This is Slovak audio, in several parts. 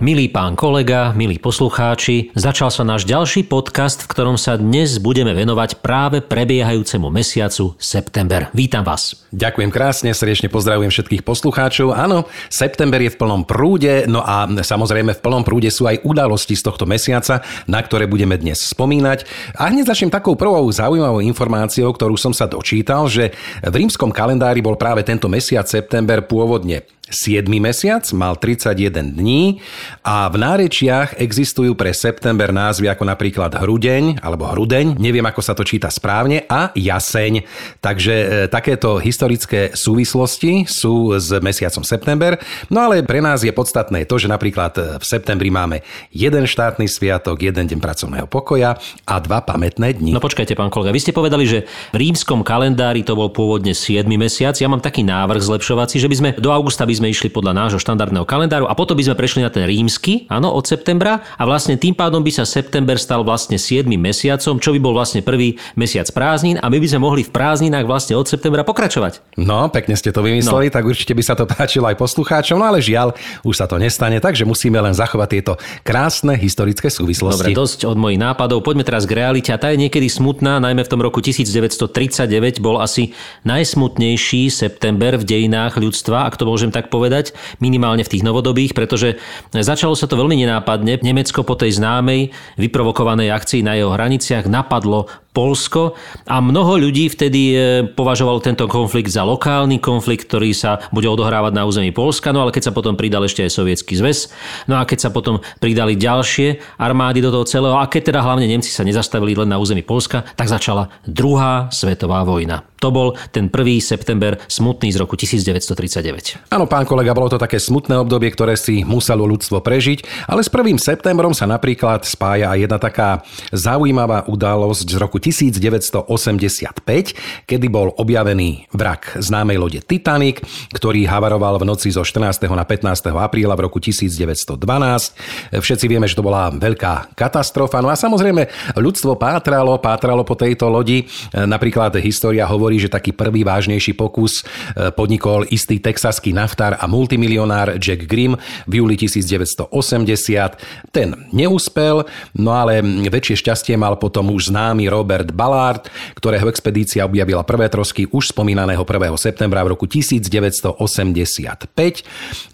Milý pán kolega, milí poslucháči, začal sa náš ďalší podcast, v ktorom sa dnes budeme venovať práve prebiehajúcemu mesiacu september. Vítam vás. Ďakujem krásne, srdečne pozdravujem všetkých poslucháčov. Áno, september je v plnom prúde, no a samozrejme v plnom prúde sú aj udalosti z tohto mesiaca, na ktoré budeme dnes spomínať. A hneď začnem takou prvou zaujímavou informáciou, ktorú som sa dočítal, že v rímskom kalendári bol práve tento mesiac september pôvodne 7. mesiac, mal 31 dní a v nárečiach existujú pre september názvy ako napríklad hrudeň alebo hrudeň, neviem ako sa to číta správne, a jaseň. Takže e, takéto historické súvislosti sú s mesiacom september, no ale pre nás je podstatné to, že napríklad e, v septembri máme jeden štátny sviatok, jeden deň pracovného pokoja a dva pamätné dni. No počkajte, pán kolega, vy ste povedali, že v rímskom kalendári to bol pôvodne 7. mesiac. Ja mám taký návrh zlepšovací, že by sme do augusta by sme išli podľa nášho štandardného kalendáru a potom by sme prešli na ten rímsky, áno, od septembra a vlastne tým pádom by sa september stal vlastne 7 mesiacom, čo by bol vlastne prvý mesiac prázdnin a my by sme mohli v prázdninách vlastne od septembra pokračovať. No, pekne ste to vymysleli, no. tak určite by sa to páčilo aj poslucháčom, no ale žiaľ, už sa to nestane, takže musíme len zachovať tieto krásne historické súvislosti. Dobre, dosť od mojich nápadov. Poďme teraz k realite a tá je niekedy smutná, najmä v tom roku 1939 bol asi najsmutnejší september v dejinách ľudstva, ak to môžem tak povedať minimálne v tých novodobých, pretože začalo sa to veľmi nenápadne. Nemecko po tej známej vyprovokovanej akcii na jeho hraniciach napadlo Polsko a mnoho ľudí vtedy e, považovalo tento konflikt za lokálny konflikt, ktorý sa bude odohrávať na území Polska, no ale keď sa potom pridal ešte aj Sovietský zväz, no a keď sa potom pridali ďalšie armády do toho celého a keď teda hlavne Nemci sa nezastavili len na území Polska, tak začala druhá svetová vojna. To bol ten 1. september smutný z roku 1939. Áno, pán kolega, bolo to také smutné obdobie, ktoré si muselo ľudstvo prežiť, ale s 1. septembrom sa napríklad spája aj jedna taká zaujímavá udalosť z roku 1985, kedy bol objavený vrak známej lode Titanic, ktorý havaroval v noci zo 14. na 15. apríla v roku 1912. Všetci vieme, že to bola veľká katastrofa. No a samozrejme, ľudstvo pátralo, pátralo po tejto lodi. Napríklad história hovorí, že taký prvý vážnejší pokus e, podnikol istý texaský naftár a multimilionár Jack Grimm v júli 1980. Ten neúspel, no ale väčšie šťastie mal potom už známy Robert Robert Ballard, ktorého expedícia objavila prvé trosky už spomínaného 1. septembra v roku 1985.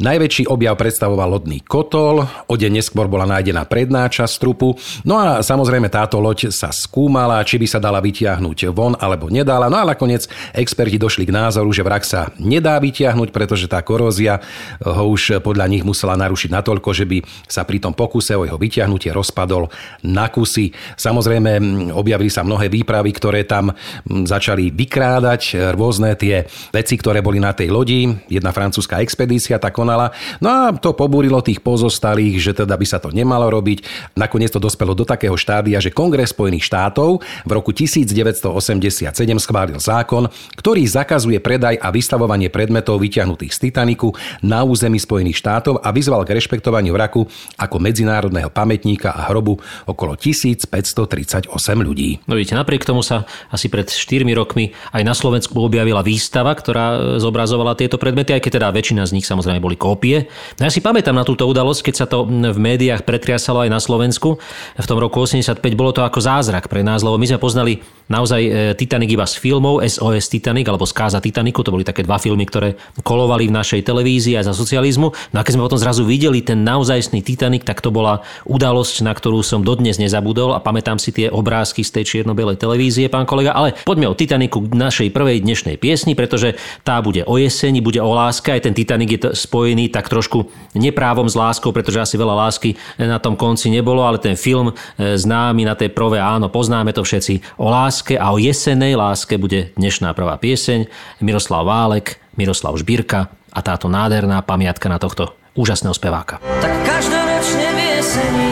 Najväčší objav predstavoval lodný kotol, o deň neskôr bola nájdená predná časť trupu, no a samozrejme táto loď sa skúmala, či by sa dala vytiahnuť von alebo nedala, no a nakoniec experti došli k názoru, že vrak sa nedá vytiahnuť, pretože tá korózia ho už podľa nich musela narušiť natoľko, že by sa pri tom pokuse o jeho vytiahnutie rozpadol na kusy. Samozrejme objavili sa mnohé výpravy, ktoré tam začali vykrádať, rôzne tie veci, ktoré boli na tej lodi. Jedna francúzska expedícia tak konala. No a to pobúrilo tých pozostalých, že teda by sa to nemalo robiť. Nakoniec to dospelo do takého štádia, že Kongres Spojených štátov v roku 1987 schválil zákon, ktorý zakazuje predaj a vystavovanie predmetov vyťahnutých z Titaniku na území Spojených štátov a vyzval k rešpektovaniu vraku ako medzinárodného pamätníka a hrobu okolo 1538 ľudí. No vidíte, napriek tomu sa asi pred 4 rokmi aj na Slovensku objavila výstava, ktorá zobrazovala tieto predmety, aj keď teda väčšina z nich samozrejme boli kópie. No ja si pamätám na túto udalosť, keď sa to v médiách pretriasalo aj na Slovensku. V tom roku 85 bolo to ako zázrak pre nás, lebo my sme poznali naozaj e, Titanic iba z filmov, SOS Titanic alebo Skáza Titaniku, to boli také dva filmy, ktoré kolovali v našej televízii aj za socializmu. No a keď sme potom zrazu videli ten naozajstný Titanic, tak to bola udalosť, na ktorú som dodnes nezabudol a pamätám si tie obrázky z tej čierno-bielej televízie, pán kolega, ale poďme o Titaniku k našej prvej dnešnej piesni, pretože tá bude o jeseni, bude o láske, aj ten Titanic je spojený tak trošku neprávom s láskou, pretože asi veľa lásky na tom konci nebolo, ale ten film e, známy na tej prove, áno, poznáme to všetci, o láske a o jesenej láske bude dnešná prvá pieseň. Miroslav Válek, Miroslav Žbírka a táto nádherná pamiatka na tohto úžasného speváka. Tak každoročne v jeseni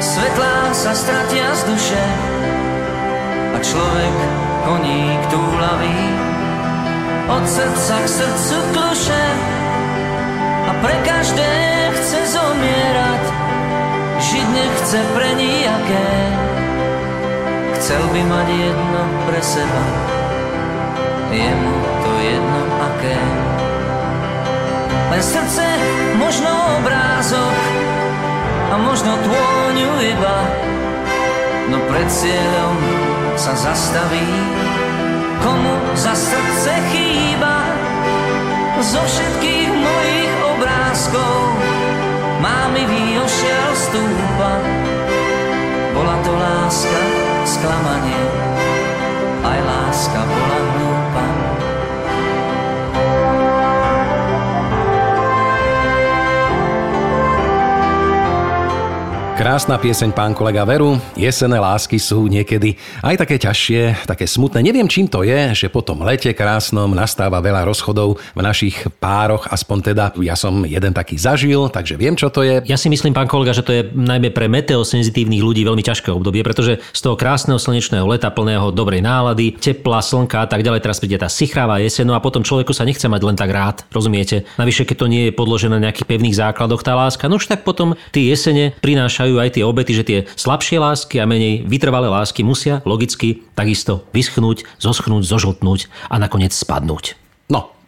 svetlá sa stratia z duše človek koník túlavý. Od srdca k srdcu kluše a pre každé chce zomierať. Žiť nechce pre nijaké chcel by mať jedno pre seba. Je mu to jedno aké. Len srdce, možno obrázok a možno tvoňu iba, no pred cieľom sa zastaví, komu za srdce chýba. Zo všetkých mojich obrázkov má mi výošiel stúpa. Bola to láska, sklamanie, aj láska bola hlúpa. Krásna pieseň, pán kolega Veru. Jesené lásky sú niekedy aj také ťažšie, také smutné. Neviem, čím to je, že po tom lete krásnom nastáva veľa rozchodov v našich pároch, aspoň teda ja som jeden taký zažil, takže viem, čo to je. Ja si myslím, pán kolega, že to je najmä pre meteosenzitívnych ľudí veľmi ťažké obdobie, pretože z toho krásneho slnečného leta plného dobrej nálady, tepla, slnka a tak ďalej, teraz príde tá sichravá jeseň, no a potom človeku sa nechce mať len tak rád, rozumiete? Navyše, keď to nie je podložené na nejakých pevných základoch tá láska, no už tak potom tie jesene prinášajú majú aj tie obety, že tie slabšie lásky a menej vytrvalé lásky musia logicky takisto vyschnúť, zoschnúť, zožltnúť a nakoniec spadnúť.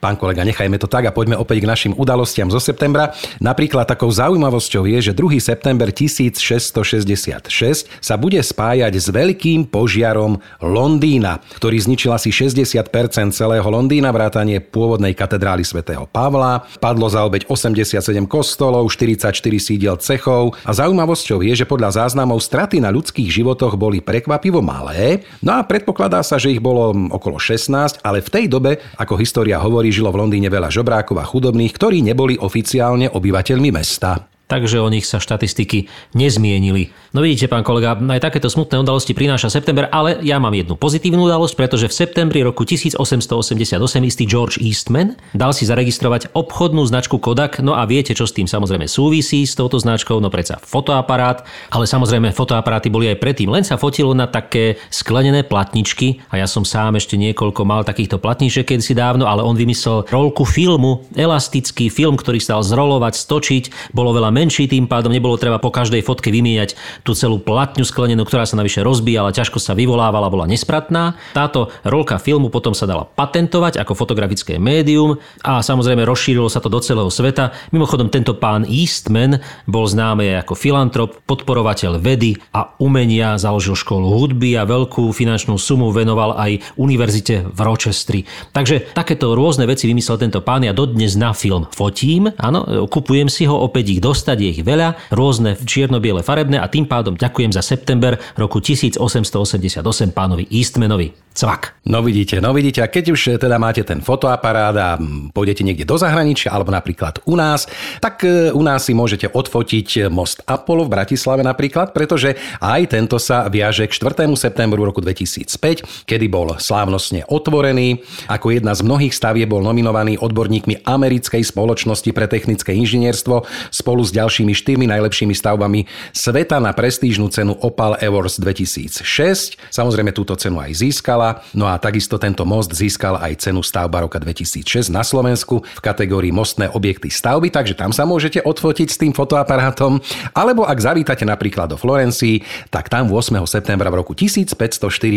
Pán kolega, nechajme to tak a poďme opäť k našim udalostiam zo septembra. Napríklad takou zaujímavosťou je, že 2. september 1666 sa bude spájať s veľkým požiarom Londýna, ktorý zničil asi 60% celého Londýna, vrátanie pôvodnej katedrály svätého Pavla. Padlo za obeď 87 kostolov, 44 sídiel cechov a zaujímavosťou je, že podľa záznamov straty na ľudských životoch boli prekvapivo malé, no a predpokladá sa, že ich bolo okolo 16, ale v tej dobe, ako história hovorí, žilo v Londýne veľa žobrákov a chudobných, ktorí neboli oficiálne obyvateľmi mesta takže o nich sa štatistiky nezmienili. No vidíte, pán kolega, aj takéto smutné udalosti prináša september, ale ja mám jednu pozitívnu udalosť, pretože v septembri roku 1888 istý George Eastman dal si zaregistrovať obchodnú značku Kodak, no a viete, čo s tým samozrejme súvisí s touto značkou, no predsa fotoaparát, ale samozrejme fotoaparáty boli aj predtým, len sa fotilo na také sklenené platničky. A ja som sám ešte niekoľko mal takýchto platniček kedysi dávno, ale on vymyslel rolku filmu, elastický film, ktorý sa zrolovať, stočiť, bolo veľa menší, tým pádom nebolo treba po každej fotke vymieňať tú celú platňu sklenenú, ktorá sa navyše rozbíjala, ťažko sa vyvolávala, bola nespratná. Táto rolka filmu potom sa dala patentovať ako fotografické médium a samozrejme rozšírilo sa to do celého sveta. Mimochodom tento pán Eastman bol známy ako filantrop, podporovateľ vedy a umenia, založil školu hudby a veľkú finančnú sumu venoval aj univerzite v Rochestri. Takže takéto rôzne veci vymyslel tento pán. Ja dodnes na film fotím, áno, kupujem si ho, opäť ich dostať je ich veľa, rôzne čierno-biele farebné a tým pádom ďakujem za september roku 1888 pánovi Eastmanovi. Cvak. No vidíte, no vidíte, a keď už teda máte ten fotoaparát a pôjdete niekde do zahraničia, alebo napríklad u nás, tak e, u nás si môžete odfotiť most Apollo v Bratislave napríklad, pretože aj tento sa viaže k 4. septembru roku 2005, kedy bol slávnostne otvorený. Ako jedna z mnohých stavie bol nominovaný odborníkmi Americkej spoločnosti pre technické inžinierstvo spolu s ďalšími štyrmi najlepšími stavbami sveta na prestížnu cenu Opal Awards 2006. Samozrejme túto cenu aj získala získala. No a takisto tento most získal aj cenu stavba roka 2006 na Slovensku v kategórii mostné objekty stavby, takže tam sa môžete odfotiť s tým fotoaparátom. Alebo ak zavítate napríklad do Florencii, tak tam 8. septembra v roku 1504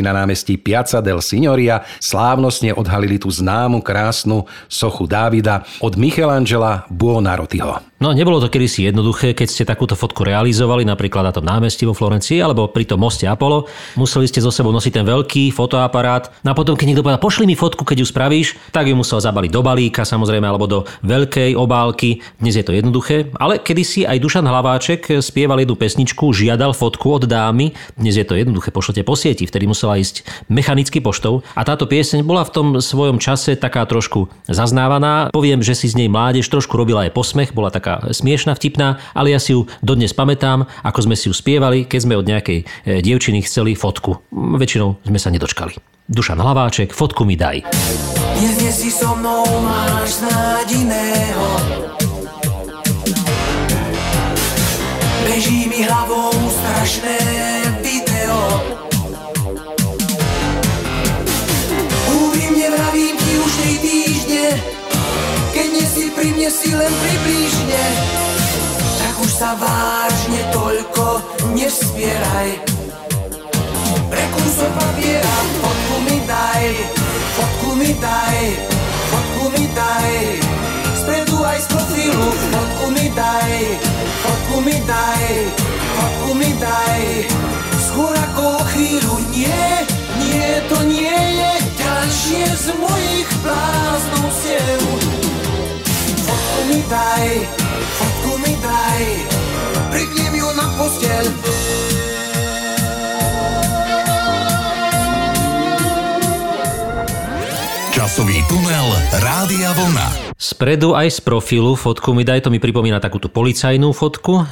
na námestí Piazza del Signoria slávnostne odhalili tú známu krásnu sochu Dávida od Michelangela Buonarrotiho. No nebolo to kedysi jednoduché, keď ste takúto fotku realizovali, napríklad na tom námestí vo Florencii alebo pri tom moste Apollo. Museli ste zo sebou nosiť ten veľký fotoaparát. No a potom, keď niekto povedal, pošli mi fotku, keď ju spravíš, tak ju musel zabaliť do balíka samozrejme alebo do veľkej obálky. Dnes je to jednoduché, ale kedysi aj Dušan Hlaváček spieval jednu pesničku, žiadal fotku od dámy. Dnes je to jednoduché, pošlete po sieti, vtedy musela ísť mechanicky poštou. A táto pieseň bola v tom svojom čase taká trošku zaznávaná. Poviem, že si z nej mládež trošku robila aj posmech, bola taká smiešná, vtipná, ale ja si ju dodnes pamätám, ako sme si ju spievali, keď sme od nejakej e, dievčiny chceli fotku. Väčšinou sme sa nedočkali. Dušan Hlaváček, fotku mi daj. Dnes nie si so mnou, máš snáď iného. Beží mi hlavou strašné video. Húbi mne, vravím ti už tri týždne, keď nie si pri mne si len približne Tak už sa vážne toľko nespieraj Pre papiera daj, fotku mi daj, fotku mi daj. Spredu aj z profilu, fotku mi daj, fotku mi daj, fotku mi daj. Skôr ako o chvíľu, nie, nie, to nie je ďalšie z mojich bláznou siev. Fotku mi daj, fotku mi daj, prikni tunel Rádia Vlna. Spredu aj z profilu fotku mi daj, to mi pripomína takúto policajnú fotku. E,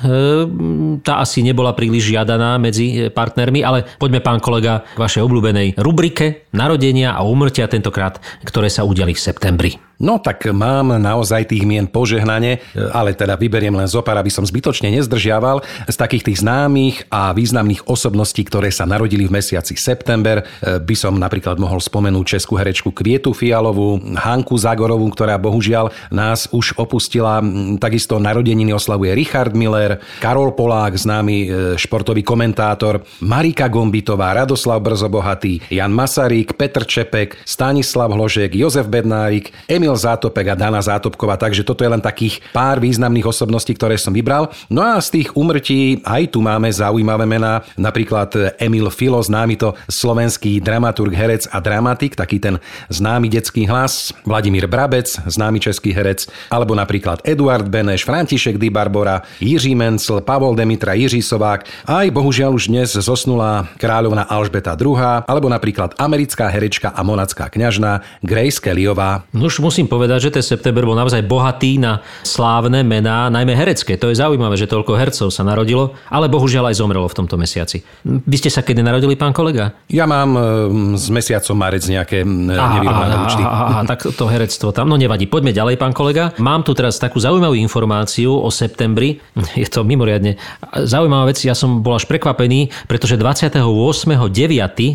tá asi nebola príliš žiadaná medzi partnermi, ale poďme pán kolega k vašej obľúbenej rubrike Narodenia a umrtia tentokrát, ktoré sa udiali v septembri. No tak mám naozaj tých mien požehnanie, ale teda vyberiem len zopár, aby som zbytočne nezdržiaval z takých tých známych a významných osobností, ktoré sa narodili v mesiaci september. By som napríklad mohol spomenúť českú herečku Kvietu Fialovú, Hanku Zagorovú, ktorá bohužiaľ nás už opustila. Takisto narodeniny oslavuje Richard Miller, Karol Polák, známy e, športový komentátor, Marika Gombitová, Radoslav Brzobohatý, Jan Masarík, Petr Čepek, Stanislav Hložek, Jozef Bednárik, Emil Emil Zátopek a Dana Zátopková, takže toto je len takých pár významných osobností, ktoré som vybral. No a z tých umrtí aj tu máme zaujímavé mená, napríklad Emil Filo, známy to slovenský dramaturg, herec a dramatik, taký ten známy detský hlas, Vladimír Brabec, známy český herec, alebo napríklad Eduard Beneš, František Di Barbora, Jiří Mencel, Pavol Demitra, Jiří Sovák, aj bohužiaľ už dnes zosnula kráľovna Alžbeta II, alebo napríklad americká herečka a monacká kňažná Grace Kellyová. No už musím povedať, že ten september bol naozaj bohatý na slávne mená, najmä herecké. To je zaujímavé, že toľko hercov sa narodilo, ale bohužiaľ aj zomrelo v tomto mesiaci. Vy ste sa kedy narodili, pán kolega? Ja mám e, s mesiacom marec nejaké nevyrovnané účty. Aha, aha, tak to herectvo tam, no nevadí. Poďme ďalej, pán kolega. Mám tu teraz takú zaujímavú informáciu o septembri. Je to mimoriadne zaujímavá vec. Ja som bol až prekvapený, pretože 28.9.,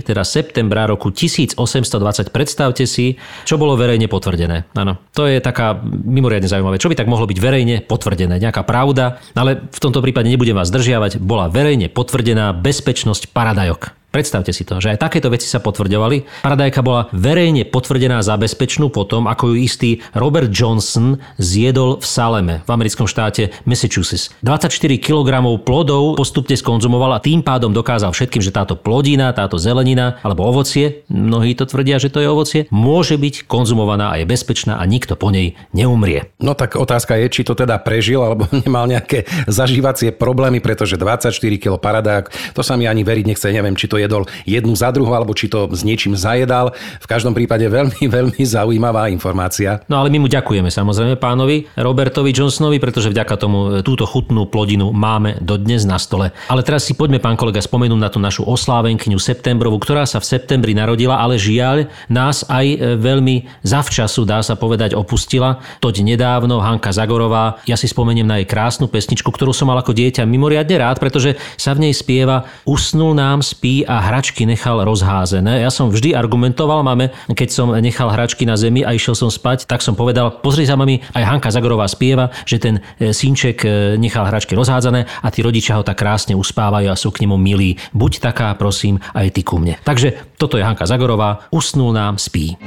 teda septembra roku 1820, predstavte si, čo bolo verejne potvrdené. Áno, to je taká mimoriadne zaujímavé. Čo by tak mohlo byť verejne potvrdené? Nejaká pravda, ale v tomto prípade nebudem vás zdržiavať. Bola verejne potvrdená bezpečnosť paradajok. Predstavte si to, že aj takéto veci sa potvrdovali. Paradajka bola verejne potvrdená za bezpečnú potom, ako ju istý Robert Johnson zjedol v Saleme v americkom štáte Massachusetts. 24 kg plodov postupne skonzumoval a tým pádom dokázal všetkým, že táto plodina, táto zelenina alebo ovocie, mnohí to tvrdia, že to je ovocie, môže byť konzumovaná a je bezpečná a nikto po nej neumrie. No tak otázka je, či to teda prežil alebo nemal nejaké zažívacie problémy, pretože 24 kg paradajok, to sa mi ani veriť nechce, neviem, či to jedol jednu za druhou, alebo či to s niečím zajedal. V každom prípade veľmi, veľmi zaujímavá informácia. No ale my mu ďakujeme samozrejme pánovi Robertovi Johnsonovi, pretože vďaka tomu e, túto chutnú plodinu máme dodnes na stole. Ale teraz si poďme, pán kolega, spomenúť na tú našu oslávenkyňu septembrovú, ktorá sa v septembri narodila, ale žiaľ nás aj e, veľmi zavčasu, dá sa povedať, opustila. Toť nedávno Hanka Zagorová, ja si spomeniem na jej krásnu pesničku, ktorú som mal ako dieťa mimoriadne rád, pretože sa v nej spieva Usnul nám spí a hračky nechal rozházené. Ja som vždy argumentoval, máme, keď som nechal hračky na zemi a išiel som spať, tak som povedal, pozri sa mami, aj Hanka Zagorová spieva, že ten e, synček e, nechal hračky rozhádzané a tí rodičia ho tak krásne uspávajú a sú k nemu milí. Buď taká, prosím, aj ty ku mne. Takže toto je Hanka Zagorová, usnul nám, spí.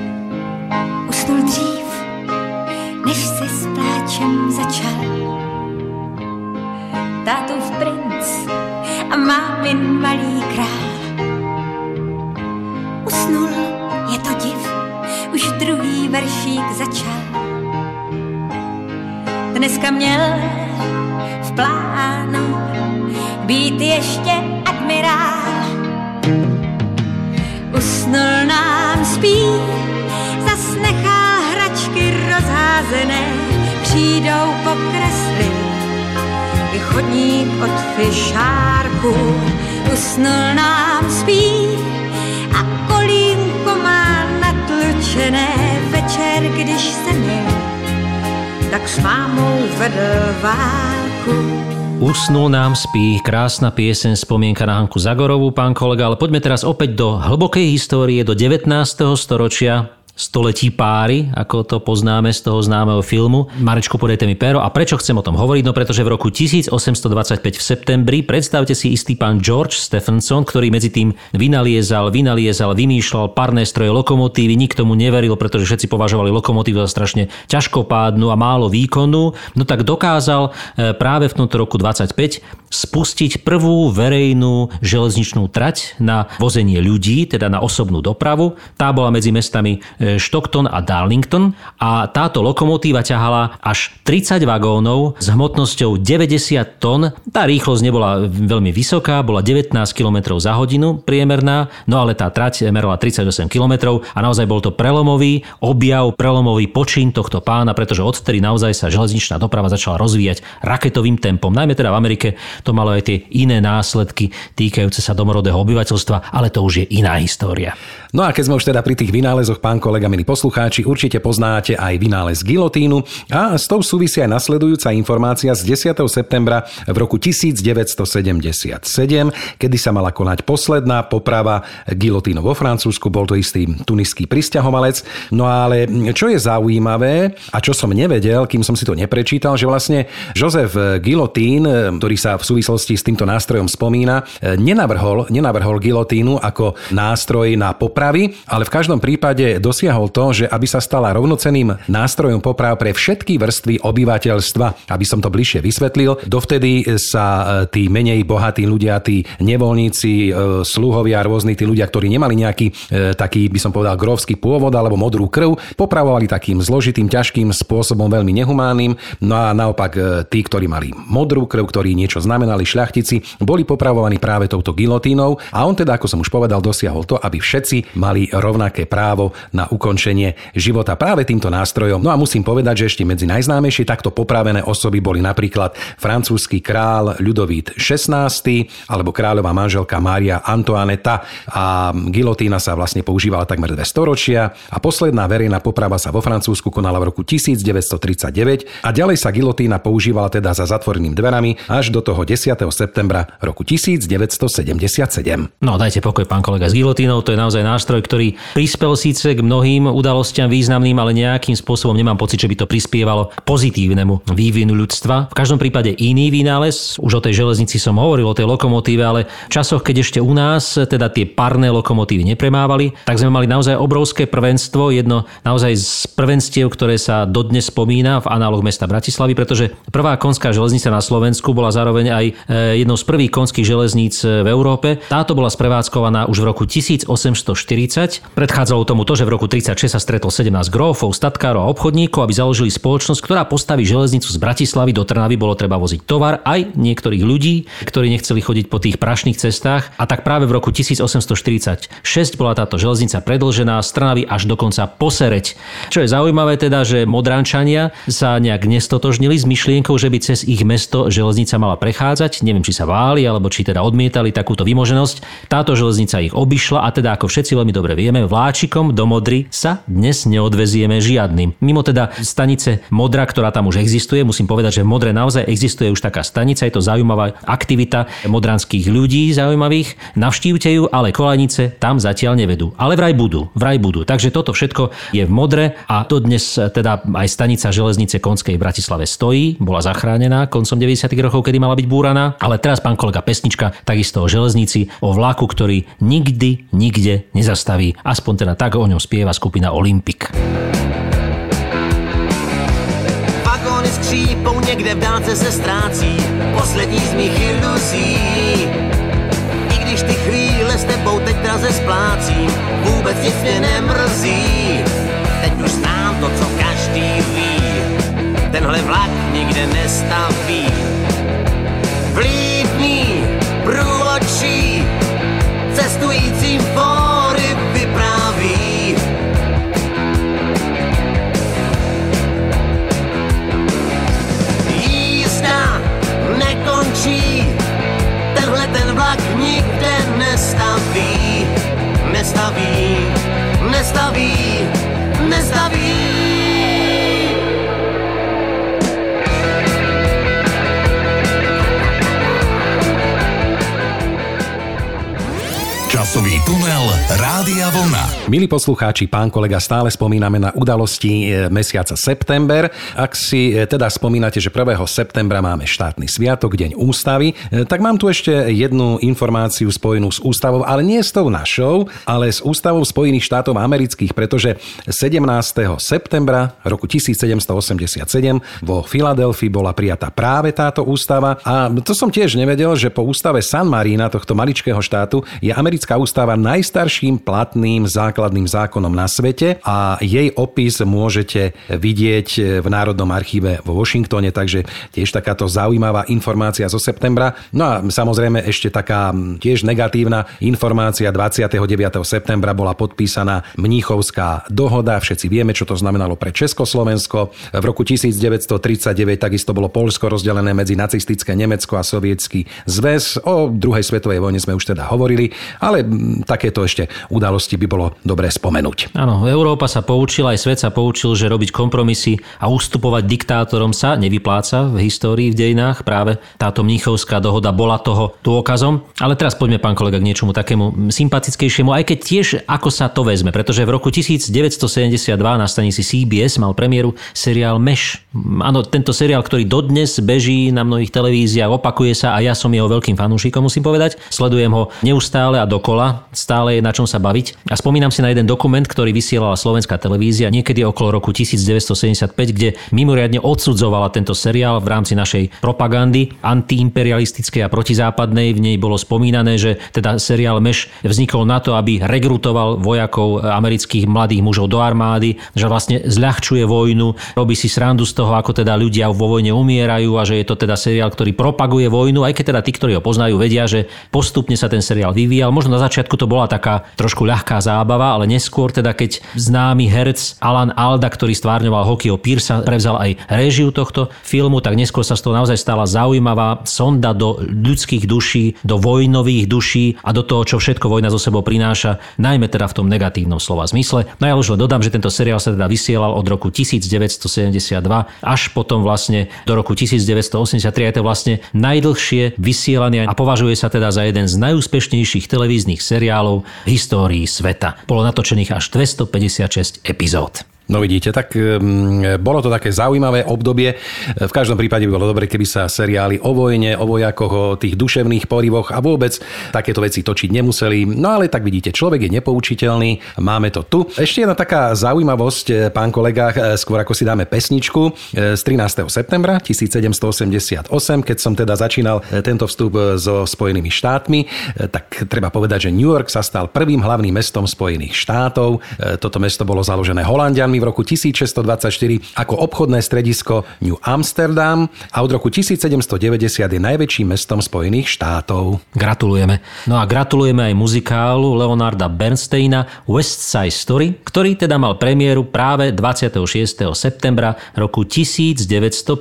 Usnul dřív, než si s pláčem začal. Tátův princ a mámin malý král usnul, je to div, už druhý veršík začal. Dneska měl v plánu být ještě admirál. Usnul nám spí, zas nechá hračky rozházené, přijdou pokreslit i chodník od fišárku. Usnul nám spí, kolínko má natlučené večer, když se ne, tak s mámou vedl válku. Usnul nám spí, krásna piesen, spomienka na Hanku Zagorovú, pán kolega, ale poďme teraz opäť do hlbokej histórie, do 19. storočia století páry, ako to poznáme z toho známeho filmu. Marečku, podajte mi péro. A prečo chcem o tom hovoriť? No pretože v roku 1825 v septembri predstavte si istý pán George Stephenson, ktorý medzi tým vynaliezal, vynaliezal, vymýšľal parné stroje lokomotívy, nikto mu neveril, pretože všetci považovali lokomotívu za strašne ťažkopádnu a málo výkonnú. No tak dokázal e, práve v tomto roku 25 spustiť prvú verejnú železničnú trať na vozenie ľudí, teda na osobnú dopravu. Tá bola medzi mestami e, Stockton a Darlington a táto lokomotíva ťahala až 30 vagónov s hmotnosťou 90 tón. Tá rýchlosť nebola veľmi vysoká, bola 19 km za hodinu priemerná, no ale tá trať merala 38 km a naozaj bol to prelomový objav, prelomový počin tohto pána, pretože odtedy naozaj sa železničná doprava začala rozvíjať raketovým tempom. Najmä teda v Amerike to malo aj tie iné následky týkajúce sa domorodého obyvateľstva, ale to už je iná história. No a keď sme už teda pri tých vynálezoch, pán kolega, milí poslucháči, určite poznáte aj vynález gilotínu a s tou súvisí aj nasledujúca informácia z 10. septembra v roku 1977, kedy sa mala konať posledná poprava gilotínov vo Francúzsku, bol to istý tuniský pristahovalec. No ale čo je zaujímavé a čo som nevedel, kým som si to neprečítal, že vlastne Jozef Gilotín, ktorý sa v súvislosti s týmto nástrojom spomína, nenavrhol, nenavrhol gilotínu ako nástroj na popravy, ale v každom prípade dosiahol to, že aby sa stala rovnoceným nástrojom poprav pre všetky vrstvy obyvateľstva. Aby som to bližšie vysvetlil, dovtedy sa e, tí menej bohatí ľudia, tí nevoľníci, e, sluhovia, rôzni tí ľudia, ktorí nemali nejaký e, taký, by som povedal, grovský pôvod alebo modrú krv, popravovali takým zložitým, ťažkým spôsobom, veľmi nehumánnym. No a naopak tí, ktorí mali modrú krv, ktorí niečo znamenali, šľachtici, boli popravovaní práve touto gilotínou a on teda, ako som už povedal, dosiahol to, aby všetci mali rovnaké právo na ukončenie života práve týmto nástrojom. No a musím povedať, že ešte medzi najznámejšie takto popravené osoby boli napríklad francúzsky král Ľudovít XVI alebo kráľová manželka Mária Antoaneta a gilotína sa vlastne používala takmer dve storočia a posledná verejná poprava sa vo Francúzsku konala v roku 1939 a ďalej sa gilotína používala teda za zatvorenými dverami až do toho 10. septembra roku 1977. No dajte pokoj, pán kolega, s gilotínou, to je naozaj nástroj, ktorý prispel síce k mnohým udalostiam významným, ale nejakým spôsobom nemám pocit, že by to prispievalo k pozitívnemu vývinu ľudstva. V každom prípade iný vynález, už o tej železnici som hovoril, o tej lokomotíve, ale v časoch, keď ešte u nás teda tie parné lokomotívy nepremávali, tak sme mali naozaj obrovské prvenstvo, jedno naozaj z prvenstiev, ktoré sa dodnes spomína v análoch mesta Bratislavy, pretože prvá konská železnica na Slovensku bola zároveň aj e, jednou z prvých konských železníc v Európe. Táto bola sprevádzkovaná už v roku 1840 40. Predchádzalo tomu to, že v roku 36 sa stretlo 17 grófov, statkárov a obchodníkov, aby založili spoločnosť, ktorá postaví železnicu z Bratislavy do Trnavy. Bolo treba voziť tovar aj niektorých ľudí, ktorí nechceli chodiť po tých prašných cestách. A tak práve v roku 1846 bola táto železnica predlžená z Trnavy až dokonca posereť. Čo je zaujímavé teda, že Modrančania sa nejak nestotožnili s myšlienkou, že by cez ich mesto železnica mala prechádzať. Neviem, či sa váli, alebo či teda odmietali takúto vymoženosť. Táto železnica ich obišla a teda ako všetci veľmi dobre vieme, vláčikom do Modry sa dnes neodvezieme žiadnym. Mimo teda stanice Modra, ktorá tam už existuje, musím povedať, že v Modre naozaj existuje už taká stanica, je to zaujímavá aktivita modranských ľudí zaujímavých. Navštívte ju, ale kolanice tam zatiaľ nevedú. Ale vraj budú, vraj budú. Takže toto všetko je v Modre a to dnes teda aj stanica železnice Konskej v Bratislave stojí, bola zachránená koncom 90. rokov, kedy mala byť búraná. Ale teraz pán kolega Pesnička takisto o železnici, o vlaku, ktorý nikdy, nikde nezastaví. Aspoň teda tak o ňom spieva skupina Olympic. Vagóny skřípou, někde v dálce se ztrácí Milí poslucháči, pán kolega, stále spomíname na udalosti e, mesiaca september. Ak si e, teda spomínate, že 1. septembra máme štátny sviatok, Deň ústavy, e, tak mám tu ešte jednu informáciu spojenú s ústavou, ale nie s tou našou, ale s ústavou Spojených štátov amerických, pretože 17. septembra roku 1787 vo Filadelfii bola prijatá práve táto ústava a to som tiež nevedel, že po ústave San Marina, tohto maličkého štátu, je americká ústava najstarší najstarším platným základným zákonom na svete a jej opis môžete vidieť v Národnom archíve vo Washingtone, takže tiež takáto zaujímavá informácia zo septembra. No a samozrejme ešte taká tiež negatívna informácia 29. septembra bola podpísaná Mníchovská dohoda. Všetci vieme, čo to znamenalo pre Československo. V roku 1939 takisto bolo Polsko rozdelené medzi nacistické Nemecko a sovietský zväz. O druhej svetovej vojne sme už teda hovorili, ale takéto ešte udalosti by bolo dobré spomenúť. Áno, Európa sa poučila, aj svet sa poučil, že robiť kompromisy a ustupovať diktátorom sa nevypláca v histórii, v dejinách. Práve táto mníchovská dohoda bola toho dôkazom. Ale teraz poďme, pán kolega, k niečomu takému sympatickejšiemu, aj keď tiež ako sa to vezme, pretože v roku 1972 na stanici CBS mal premiéru seriál Meš. Áno, tento seriál, ktorý dodnes beží na mnohých televíziách, opakuje sa a ja som jeho veľkým fanúšikom, musím povedať. Sledujem ho neustále a dokola. Stále je na čom sa baviť. A spomínam si na jeden dokument, ktorý vysielala slovenská televízia niekedy okolo roku 1975, kde mimoriadne odsudzovala tento seriál v rámci našej propagandy antiimperialistickej a protizápadnej. V nej bolo spomínané, že teda seriál Meš vznikol na to, aby rekrutoval vojakov amerických mladých mužov do armády, že vlastne zľahčuje vojnu, robí si srandu z toho, ako teda ľudia vo vojne umierajú a že je to teda seriál, ktorý propaguje vojnu, aj keď teda tí, ktorí ho poznajú, vedia, že postupne sa ten seriál vyvíjal. Možno na začiatku to bola taká trošku ľahká zábava, ale neskôr teda keď známy herec Alan Alda, ktorý stvárňoval Hokio Piersa, prevzal aj réžiu tohto filmu, tak neskôr sa z toho naozaj stala zaujímavá sonda do ľudských duší, do vojnových duší a do toho, čo všetko vojna zo sebou prináša, najmä teda v tom negatívnom slova zmysle. No ja už len dodám, že tento seriál sa teda vysielal od roku 1972 až potom vlastne do roku 1983. Je to vlastne najdlhšie vysielaný a považuje sa teda za jeden z najúspešnejších televíznych seriálov histórii sveta. Bolo natočených až 256 epizód. No vidíte, tak um, bolo to také zaujímavé obdobie. V každom prípade by bolo dobre, keby sa seriály o vojne, o vojakoch, o tých duševných porivoch a vôbec takéto veci točiť nemuseli. No ale tak vidíte, človek je nepoučiteľný, máme to tu. Ešte jedna taká zaujímavosť, eh, pán kolega, eh, skôr ako si dáme pesničku eh, z 13. septembra 1788, keď som teda začínal tento vstup so Spojenými štátmi, tak treba povedať, že New York sa stal prvým hlavným mestom Spojených štátov. Toto mesto bolo založené Holandianmi v roku 1624 ako obchodné stredisko New Amsterdam a od roku 1790 je najväčším mestom Spojených štátov. Gratulujeme. No a gratulujeme aj muzikálu Leonarda Bernsteina West Side Story, ktorý teda mal premiéru práve 26. septembra roku 1957.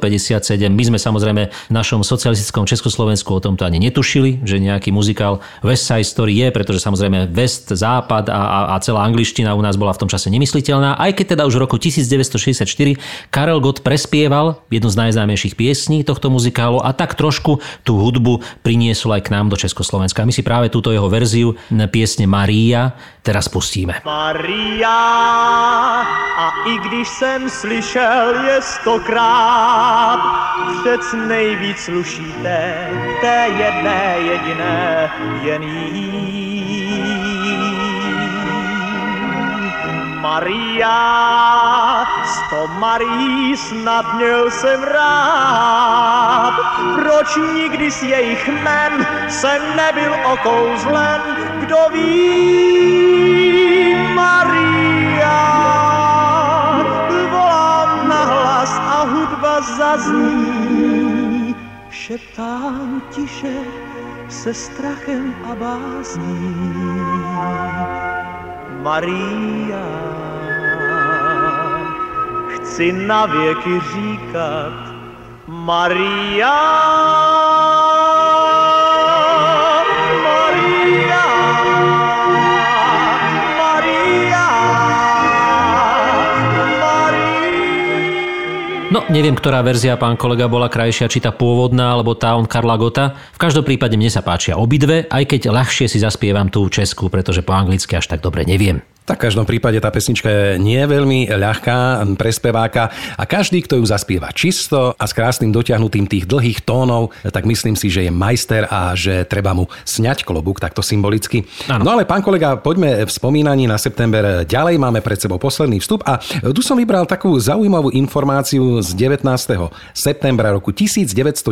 My sme samozrejme v našom socialistickom Československu o tomto ani netušili, že nejaký muzikál West Side Story je, pretože samozrejme West, Západ a, a, a celá angličtina u nás bola v tom čase nemysliteľná, aj keď teda už v roku 1964 Karel Gott prespieval jednu z najznámejších piesní tohto muzikálu a tak trošku tú hudbu priniesol aj k nám do Československa. My si práve túto jeho verziu piesne Maria teraz pustíme. Maria, a i když jsem slyšel je stokrát, přec nejvíc slušíte té jedné jediné jen jí. Maria, sto Marí snad měl jsem rád. Proč nikdy z jejich men jsem nebyl okouzlen, kdo ví, Maria. Volám na hlas a hudba zazní, šeptám tiše se strachem a bázní. Maria. Chci na věky říkat Maria. No, neviem, ktorá verzia, pán kolega, bola krajšia, či tá pôvodná, alebo tá on Karla Gota. V každom prípade mne sa páčia obidve, aj keď ľahšie si zaspievam tú českú, pretože po anglicky až tak dobre neviem. Tak v každom prípade tá pesnička je nie veľmi ľahká pre speváka a každý, kto ju zaspieva čisto a s krásnym dotiahnutým tých dlhých tónov, tak myslím si, že je majster a že treba mu sňať klobúk takto symbolicky. Ano. No ale pán kolega, poďme v spomínaní na september ďalej. Máme pred sebou posledný vstup a tu som vybral takú zaujímavú informáciu z 19. septembra roku 1991,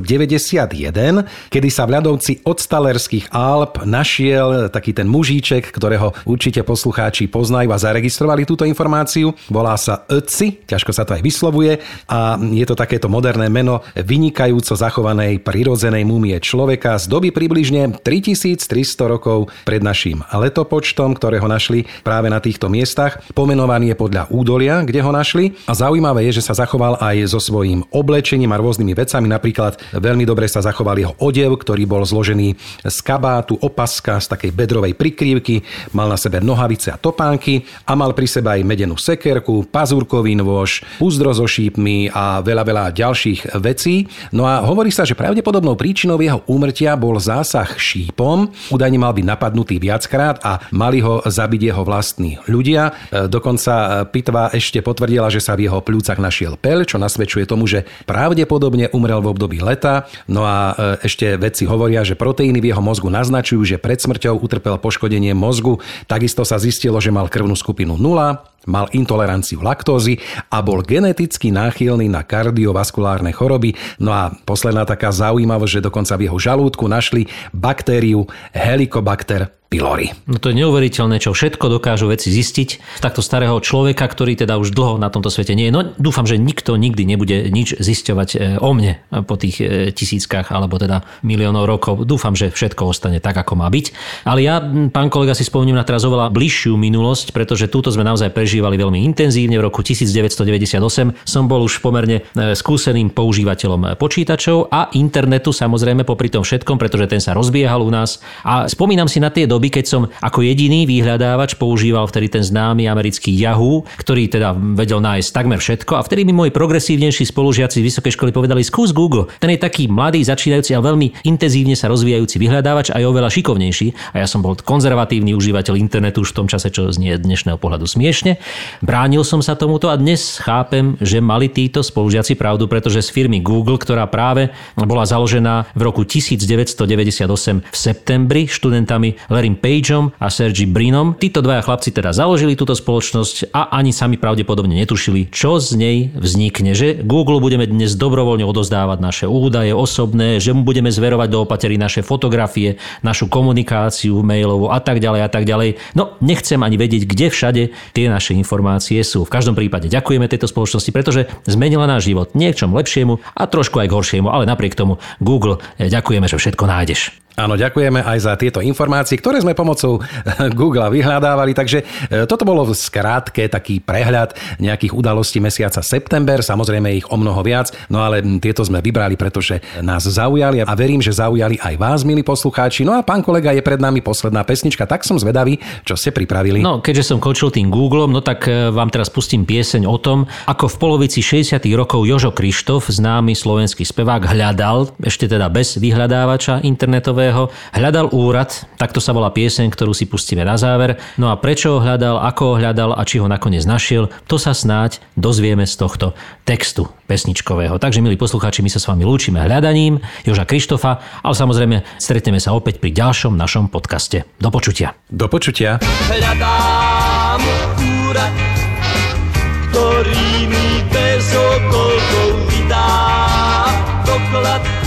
kedy sa v ľadovci od Stalerských Alp našiel taký ten mužíček, ktorého určite poslucháči poznajú a zaregistrovali túto informáciu. Volá sa Ötzi, ťažko sa to aj vyslovuje a je to takéto moderné meno vynikajúco zachovanej prirodzenej múmie človeka z doby približne 3300 rokov pred našim letopočtom, ktorého našli práve na týchto miestach. Pomenovaný je podľa údolia, kde ho našli a zaujímavé je, že sa zachoval aj so svojím oblečením a rôznymi vecami. Napríklad veľmi dobre sa zachoval jeho odev, ktorý bol zložený z kabátu, opaska, z takej bedrovej prikrývky, mal na sebe nohavice a topánky topánky a mal pri sebe aj medenú sekerku, pazúrkový nôž, púzdro so šípmi a veľa, veľa ďalších vecí. No a hovorí sa, že pravdepodobnou príčinou jeho úmrtia bol zásah šípom. Údajne mal byť napadnutý viackrát a mali ho zabiť jeho vlastní ľudia. E, dokonca e, pitva ešte potvrdila, že sa v jeho pľúcach našiel pel, čo nasvedčuje tomu, že pravdepodobne umrel v období leta. No a e, ešte vedci hovoria, že proteíny v jeho mozgu naznačujú, že pred smrťou utrpel poškodenie mozgu. Takisto sa zistilo, že mal krvnú skupinu 0, mal intoleranciu laktózy a bol geneticky náchylný na kardiovaskulárne choroby. No a posledná taká zaujímavosť, že dokonca v jeho žalúdku našli baktériu Helicobacter pylori. No to je neuveriteľné, čo všetko dokážu veci zistiť takto starého človeka, ktorý teda už dlho na tomto svete nie je. No dúfam, že nikto nikdy nebude nič zisťovať e, o mne po tých e, tisíckach alebo teda miliónov rokov. Dúfam, že všetko ostane tak, ako má byť. Ale ja, pán kolega, si spomínam na teraz oveľa bližšiu minulosť, pretože túto sme naozaj prežívali veľmi intenzívne. V roku 1998 som bol už pomerne e, skúseným používateľom počítačov a internetu samozrejme popri tom všetkom, pretože ten sa rozbiehal u nás. A spomínam si na tie doby, keď som ako jediný vyhľadávač používal vtedy ten známy americký Yahoo, ktorý teda vedel nájsť takmer všetko a vtedy mi moji progresívnejší spolužiaci z vysokej školy povedali skús Google. Ten je taký mladý, začínajúci a veľmi intenzívne sa rozvíjajúci vyhľadávač a je oveľa šikovnejší. A ja som bol konzervatívny užívateľ internetu už v tom čase, čo znie dnešného pohľadu smiešne. Bránil som sa tomuto a dnes chápem, že mali títo spolužiaci pravdu, pretože z firmy Google, ktorá práve bola založená v roku 1998 v septembri študentami Larry Larrym Pageom a Sergi Brinom. Títo dvaja chlapci teda založili túto spoločnosť a ani sami pravdepodobne netušili, čo z nej vznikne. Že Google budeme dnes dobrovoľne odozdávať naše údaje osobné, že mu budeme zverovať do opatery naše fotografie, našu komunikáciu mailovú a tak ďalej a tak ďalej. No, nechcem ani vedieť, kde všade tie naše informácie sú. V každom prípade ďakujeme tejto spoločnosti, pretože zmenila náš život nie k čom lepšiemu a trošku aj k horšiemu, ale napriek tomu Google eh, ďakujeme, že všetko nájdeš. Áno, ďakujeme aj za tieto informácie, ktoré sme pomocou Google vyhľadávali. Takže e, toto bolo v skrátke taký prehľad nejakých udalostí mesiaca september. Samozrejme ich o mnoho viac, no ale tieto sme vybrali, pretože nás zaujali a verím, že zaujali aj vás, milí poslucháči. No a pán kolega, je pred nami posledná pesnička, tak som zvedavý, čo ste pripravili. No, keďže som končil tým Googlom, no tak e, vám teraz pustím pieseň o tom, ako v polovici 60. rokov Jožo Krištof, známy slovenský spevák, hľadal, ešte teda bez vyhľadávača internetového ktorého hľadal úrad, takto sa volá pieseň, ktorú si pustíme na záver. No a prečo ho hľadal, ako ho hľadal a či ho nakoniec našiel, to sa snáď dozvieme z tohto textu pesničkového. Takže, milí poslucháči, my sa s vami lúčime hľadaním Joža Krištofa, ale samozrejme stretneme sa opäť pri ďalšom našom podcaste. Do počutia. Do počutia. Hľadám úrad, ktorý mi bez okolkov vydá doklad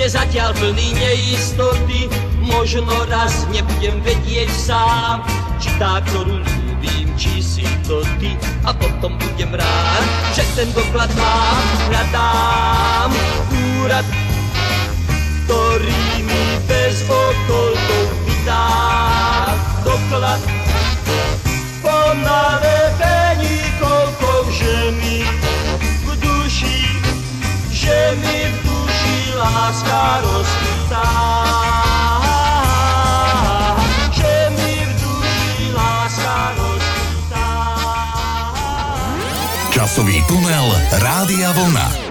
ešte zatiaľ plný neistoty, Možno raz nebudem vedieť sám, či tá, ktorú ľúbim, či si to ty. A potom budem rád, že ten doklad mám, hľadám úrad, ktorý mi bez okolkov vydá doklad. Po nalepení koľko, láska rozkvitá. Že láska rozkvitá. Časový tunel Rádia Vlna.